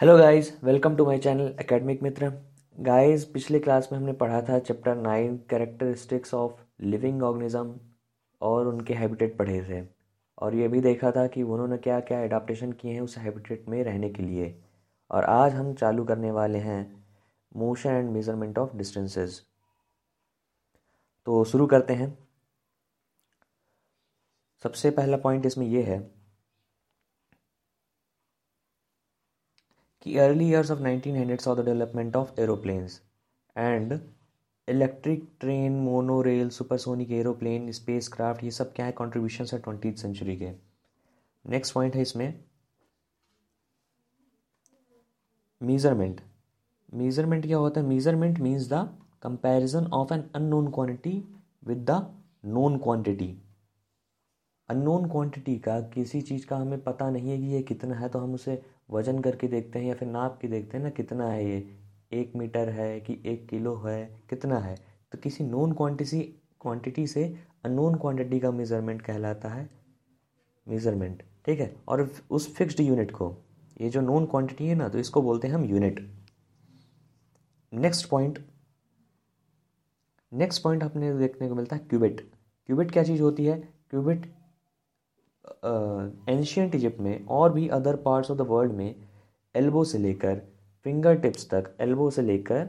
Hello guys welcome to my channel academic Mitra guys पिछले class में हमने पढ़ा था chapter nine characteristics of living organism और उनके हैबिटेट पढ़े थे। और ये भी देखा था कि उन्होंने क्या क्या एडाप्टेशन किए हैं उस हैबिटेट में रहने के लिए। और आज हम चालू करने वाले हैं motion and measurement of distances तो शुरू करते हैं। सबसे पहला पॉइंट इसमें यह है कि early years of nineteen 1900 saw the development of aeroplanes and electric train monorail supersonic aeroplane spacecraft ये सब क्या है कॉन्ट्रीब्यूशन है ट्वेंटी सेंचुरी के। नेक्स्ट पॉइंट है इसमें मीजरमेंट मीजरमेंट क्या होता है? Measurement means the comparison of an unknown quantity with the known quantity unknown quantity का किसी चीज़ का हमें पता नहीं है कि ये कितना है तो हम उसे वज़न करके देखते हैं या फिर नाप के देखते हैं ना, कितना है ये? एक मीटर है कि एक किलो है, कितना है? तो किसी नोन क्वांटिटी क्वांटिटी से अननोन क्वांटिटी का मेज़रमेंट कहलाता है मेज़रमेंट ठीक है? और उस फिक्स्ड यूनिट को, ये जो नोन क्वांटिटी है ना तो इसको बोलते हैं हम unit next point next point अपने देखने को मिलता है क्यूबिट क्यूबिट क्या चीज़ होती है? क्यूबिट एंशियंट इजिप्ट में और भी other parts of the world में एल्बो से लेकर फिंगर टिप्स तक एल्बो से लेकर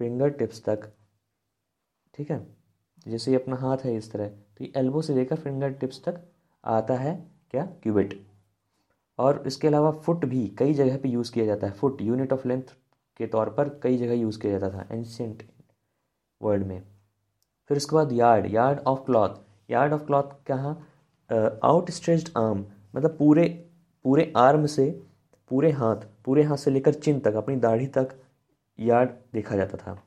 फिंगर टिप्स तक, ठीक है? जैसे ये अपना हाथ है इस तरह तो ये एल्बो से लेकर फिंगर टिप्स तक आता है क्या? क्यूबिट और इसके अलावा फुट भी कई जगह पे यूज़ किया जाता है फुट यूनिट ऑफ़ लेंथ के तौर पर कई जगह यूज़ किया जाता था एंशियंट वर्ल्ड में। फिर उसके बाद yard yard of cloth yard of cloth कहाँ? आउट स्ट्रेच्ड आर्म मतलब पूरे पूरे आर्म से, पूरे हाथ पूरे हाथ से लेकर चिन तक, अपनी दाढ़ी तक यार्ड देखा जाता था।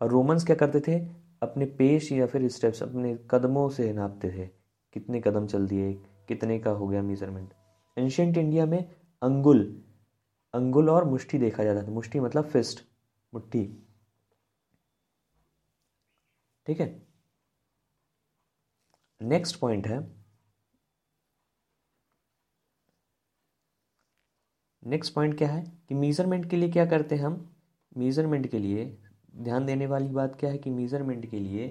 और रोमन्स क्या करते थे? अपने पेश या फिर स्टेप्स अपने कदमों से नापते थे। कितने कदम चल दिए, कितने का हो गया मेज़रमेंट एंशियंट इंडिया में अंगुल अंगुल और मुष्टि देखा जाता था। मुष्टि मतलब फिस्ट मुट्ठी। ठीक है? नेक्स्ट पॉइंट है नेक्स्ट पॉइंट क्या है? कि मीज़रमेंट के लिए क्या करते हैं हम? मीज़रमेंट के लिए ध्यान देने वाली बात क्या है कि मीज़रमेंट के लिए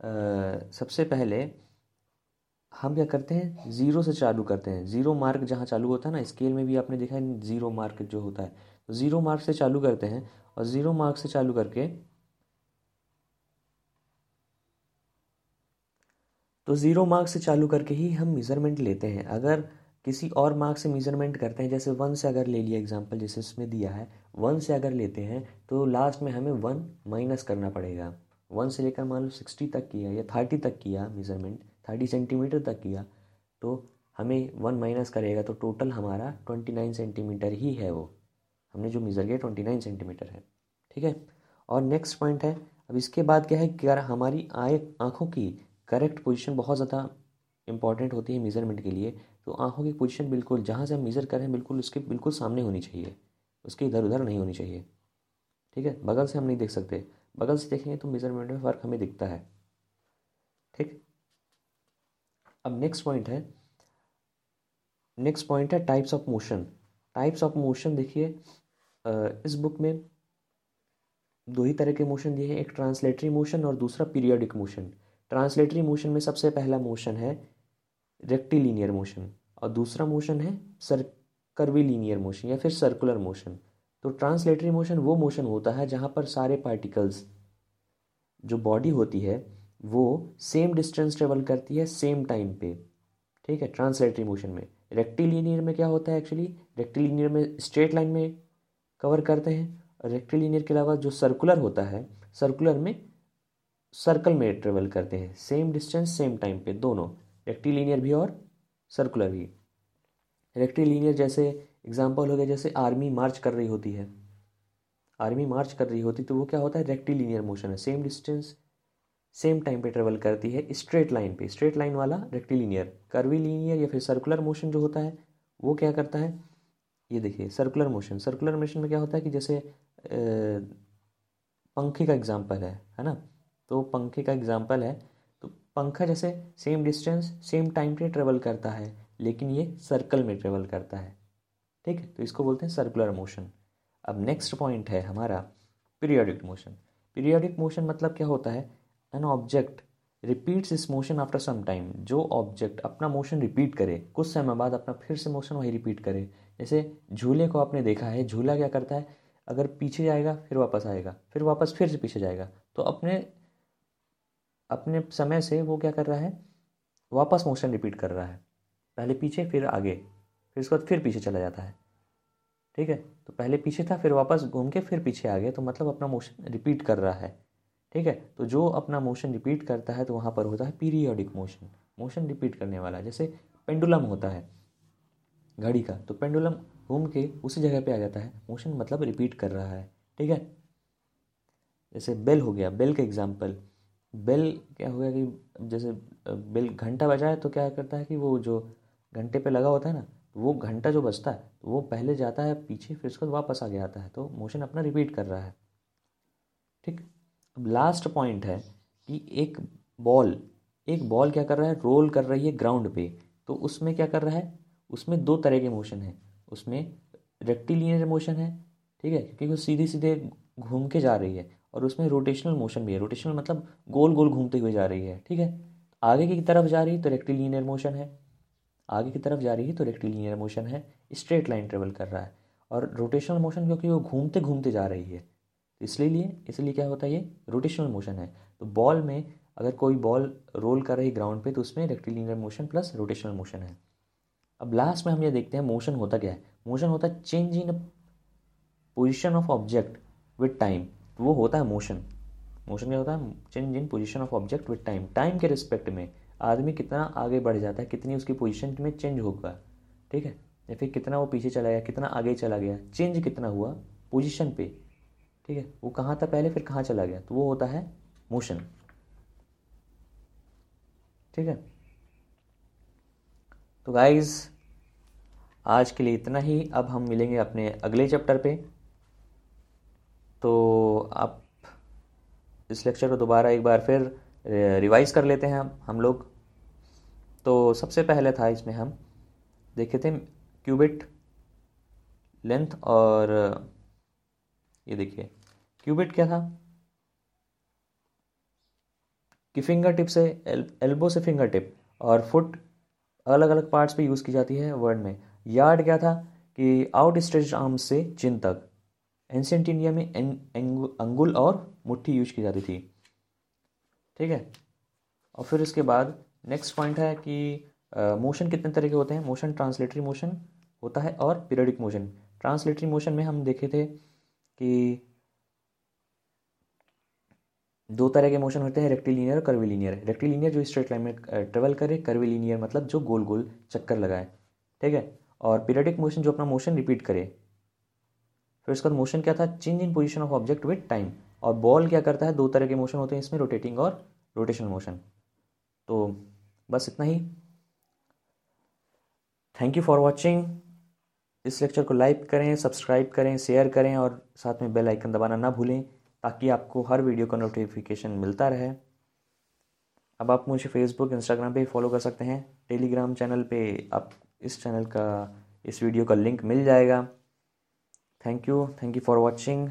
आ, सबसे पहले हम क्या करते हैं? ज़ीरो से चालू करते हैं। ज़ीरो मार्क जहाँ चालू होता है ना स्केल में भी आपने देखा है ज़ीरो मार्क जो होता है। तो ज़ीरो मार्क से चालू करते हैं और ज़ीरो मार्क से चालू करके तो ज़ीरो मार्क से चालू करके ही हम मेज़रमेंट लेते हैं। अगर किसी और मार्क से मेज़रमेंट करते हैं, जैसे वन से अगर ले लिया एग्ज़ाम्पल जैसे इसमें दिया है वन से अगर लेते हैं तो लास्ट में हमें वन माइनस करना पड़ेगा। वन से लेकर मान लो सिक्सटी तक किया या थर्टी तक किया मेज़रमेंट थर्टी सेंटीमीटर तक किया तो हमें वन माइनस करेगा तो टोटल हमारा ट्वेंटी नाइन सेंटीमीटर ही है वो। हमने जो मेज़र किया ट्वेंटी नाइन सेंटीमीटर है। ठीक है? और नेक्स्ट पॉइंट है, अब इसके बाद क्या है कि हमारी आए, आँखों की करेक्ट पोजिशन बहुत ज़्यादा इंपॉर्टेंट होती है मेज़रमेंट के लिए तो आँखों की पोजीशन बिल्कुल, जहाँ से हम मेज़र करें बिल्कुल उसके, बिल्कुल सामने होनी चाहिए। उसके इधर उधर नहीं होनी चाहिए। ठीक है? बगल से हम नहीं देख सकते। बगल से देखेंगे तो मेज़रमेंट में फ़र्क हमें दिखता है। ठीक? अब नेक्स्ट पॉइंट है। नेक्स्ट पॉइंट है types of motion types of motion देखिए इस बुक में दो ही तरह के मोशन दिए हैं। एक ट्रांसलेटरी मोशन और दूसरा पीरियडिक मोशन ट्रांसलेटरी मोशन में सबसे पहला मोशन है रेक्टिलीनियर मोशन और दूसरा मोशन है सर कर्वीलीनियर मोशन या फिर सर्कुलर मोशन तो ट्रांसलेटरी मोशन वो मोशन होता है जहाँ पर सारे पार्टिकल्स जो बॉडी होती है, वो सेम डिस्टेंस ट्रेवल करती है सेम टाइम पे। ठीक है? ट्रांसलेटरी मोशन में। रेक्टिलीनियर में क्या होता है एक्चुअली रेक्टिलीनियर में स्ट्रेट लाइन में कवर करते हैं। और रेक्टिलीनियर के अलावा जो सर्कुलर होता है सर्कुलर में सर्कल में ट्रेवल करते हैं। सेम डिस्टेंस सेम टाइम पे, दोनों। रेक्टिलीनियर भी और सर्कुलर भी। रेक्टिलीनियर जैसे एग्ज़ाम्पल हो गया, जैसे आर्मी मार्च कर रही होती है। आर्मी मार्च कर रही होती तो वो क्या होता है? रेक्टिलीनियर मोशन है। सेम डिस्टेंस सेम टाइम पे ट्रेवल करती है स्ट्रेट लाइन पे। स्ट्रेट लाइन वाला रेक्टिलीनियर कर्वीलीनियर या फिर सर्कुलर मोशन जो होता है, वो क्या करता है? ये देखिए सर्कुलर मोशन सर्कुलर मोशन में क्या होता है कि जैसे पंखे का एग्ज़ाम्पल है है ना? तो पंखे का एग्ज़ाम्पल है पंखा जैसे सेम डिस्टेंस सेम टाइम पे ट्रेवल करता है, लेकिन ये सर्कल में ट्रेवल करता है। ठीक है? तो इसको बोलते हैं सर्कुलर मोशन अब नेक्स्ट पॉइंट है हमारा पीरियोडिक मोशन पीरियोडिक मोशन मतलब क्या होता है? एन ऑब्जेक्ट रिपीट्स इस मोशन आफ्टर सम टाइम जो ऑब्जेक्ट अपना मोशन रिपीट करे, कुछ समय बाद अपना फिर से मोशन वही रिपीट करे। जैसे झूले को आपने देखा है, झूला क्या करता है? अगर पीछे जाएगा, फिर वापस आएगा, फिर वापस फिर से पीछे जाएगा। तो अपने अपने समय से वो क्या कर रहा है? वापस मोशन रिपीट कर रहा है। पहले पीछे, फिर आगे। फिर उसके बाद फिर पीछे चला जाता है। ठीक है? तो पहले पीछे था, फिर वापस घूम के फिर पीछे आ गया। तो मतलब अपना मोशन रिपीट कर रहा है। ठीक है? तो जो अपना मोशन रिपीट करता है तो वहाँ पर होता है पीरियोडिक मोशन मोशन रिपीट करने वाला, जैसे पेंडुलम होता है घड़ी का। तो पेंडुलम घूम के उसी जगह पे आ जाता है। मोशन मतलब रिपीट कर रहा है। ठीक है? जैसे बेल हो गया। बेल का एग्ज़ाम्पल बेल क्या हो गया कि जैसे बेल घंटा बजा है तो क्या करता है कि वो जो घंटे पे लगा होता है ना वो घंटा जो बजता है तो वो पहले जाता है, पीछे फिर उसके बाद वापस आगे आता है तो मोशन अपना रिपीट कर रहा है। ठीक? अब लास्ट पॉइंट है कि एक बॉल एक बॉल क्या कर रहा है रोल कर रही है ग्राउंड पे तो उसमें क्या कर रहा है, उसमें दो तरह के मोशन है। उसमें रेक्टिलिनियर मोशन है, ठीक है? क्योंकि वो सीधे सीधे घूम के जा रही है और उसमें रोटेशनल मोशन भी है। रोटेशनल मतलब गोल गोल घूमते हुए जा रही है, ठीक है? आगे की तरफ़ जा रही है तो रेक्टिलीनियर मोशन है। आगे की तरफ़ जा रही है तो रेक्टिलिनियर मोशन है। स्ट्रेट लाइन ट्रेवल कर रहा है। और रोटेशनल मोशन क्योंकि वो घूमते घूमते जा रही है इसलिए लिए, इसलिए क्या होता है ये? रोटेशनल मोशन है। तो बॉल में अगर कोई बॉल रोल कर रही ग्राउंड पे तो उसमें rectilinear motion plus rotational motion है। अब लास्ट में हम ये देखते हैं मोशन होता क्या है। मोशन होता है change in position of object with time तो वो होता है मोशन मोशन क्या होता है? Change in position of object with time time के रिस्पेक्ट में आदमी कितना आगे बढ़ जाता है, कितनी उसकी पोजिशन में चेंज होगा। ठीक है? या फिर कितना वो पीछे चला गया, कितना आगे चला गया चेंज कितना हुआ? पोजिशन पे। ठीक है? वो कहाँ था पहले, फिर कहाँ चला गया? तो वो होता है मोशन ठीक है? तो गाइज़ आज के लिए इतना ही। अब हम मिलेंगे अपने अगले चैप्टर पे। तो आप इस लेक्चर को दोबारा एक बार फिर रिवाइज कर लेते हैं हम लोग। तो सबसे पहले था इसमें हम देखे थे क्यूबिट लेंथ और ये देखिए क्यूबिट क्या था? कि फिंगर टिप से एल, एल्बो से फिंगर टिप और फुट अलग अलग पार्ट्स पे यूज़ की जाती है वर्ड में। यार्ड क्या था? कि आउट स्ट्रेच आर्म से चिन तक। एंशेंट इंडिया में अंगुल और मुट्ठी यूज़ की जाती थी। ठीक है? और फिर इसके बाद नेक्स्ट पॉइंट है कि मोशन कितने तरह के होते हैं? मोशन ट्रांसलेटरी मोशन होता है और पीरियडिक मोशन ट्रांसलेटरी मोशन में हम देखे थे कि दो तरह के मोशन होते हैं रेक्टिलीनियर और कर्विलीनियर रेक्टिलीनियर जो स्ट्रेट लाइन में ट्रेवल करे कर्विलीनियर मतलब जो गोल गोल चक्कर लगाए। ठीक है? और पीरियडिक मोशन जो अपना मोशन रिपीट करे। फिर उसका मोशन क्या था? Change in position of object with time और बॉल क्या करता है? दो तरह के मोशन होते हैं इसमें रोटेटिंग और रोटेशनल मोशन तो बस इतना ही। थैंक यू फॉर वॉचिंग इस लेक्चर को लाइक करें सब्सक्राइब करें शेयर करें और साथ में बेल आइकन दबाना ना भूलें ताकि आपको हर वीडियो का नोटिफिकेशन मिलता रहे। अब आप मुझे फेसबुक इंस्टाग्राम पे फॉलो कर सकते हैं। टेलीग्राम चैनल पे आप इस चैनल का, इस वीडियो का लिंक मिल जाएगा। Thank you thank you for watching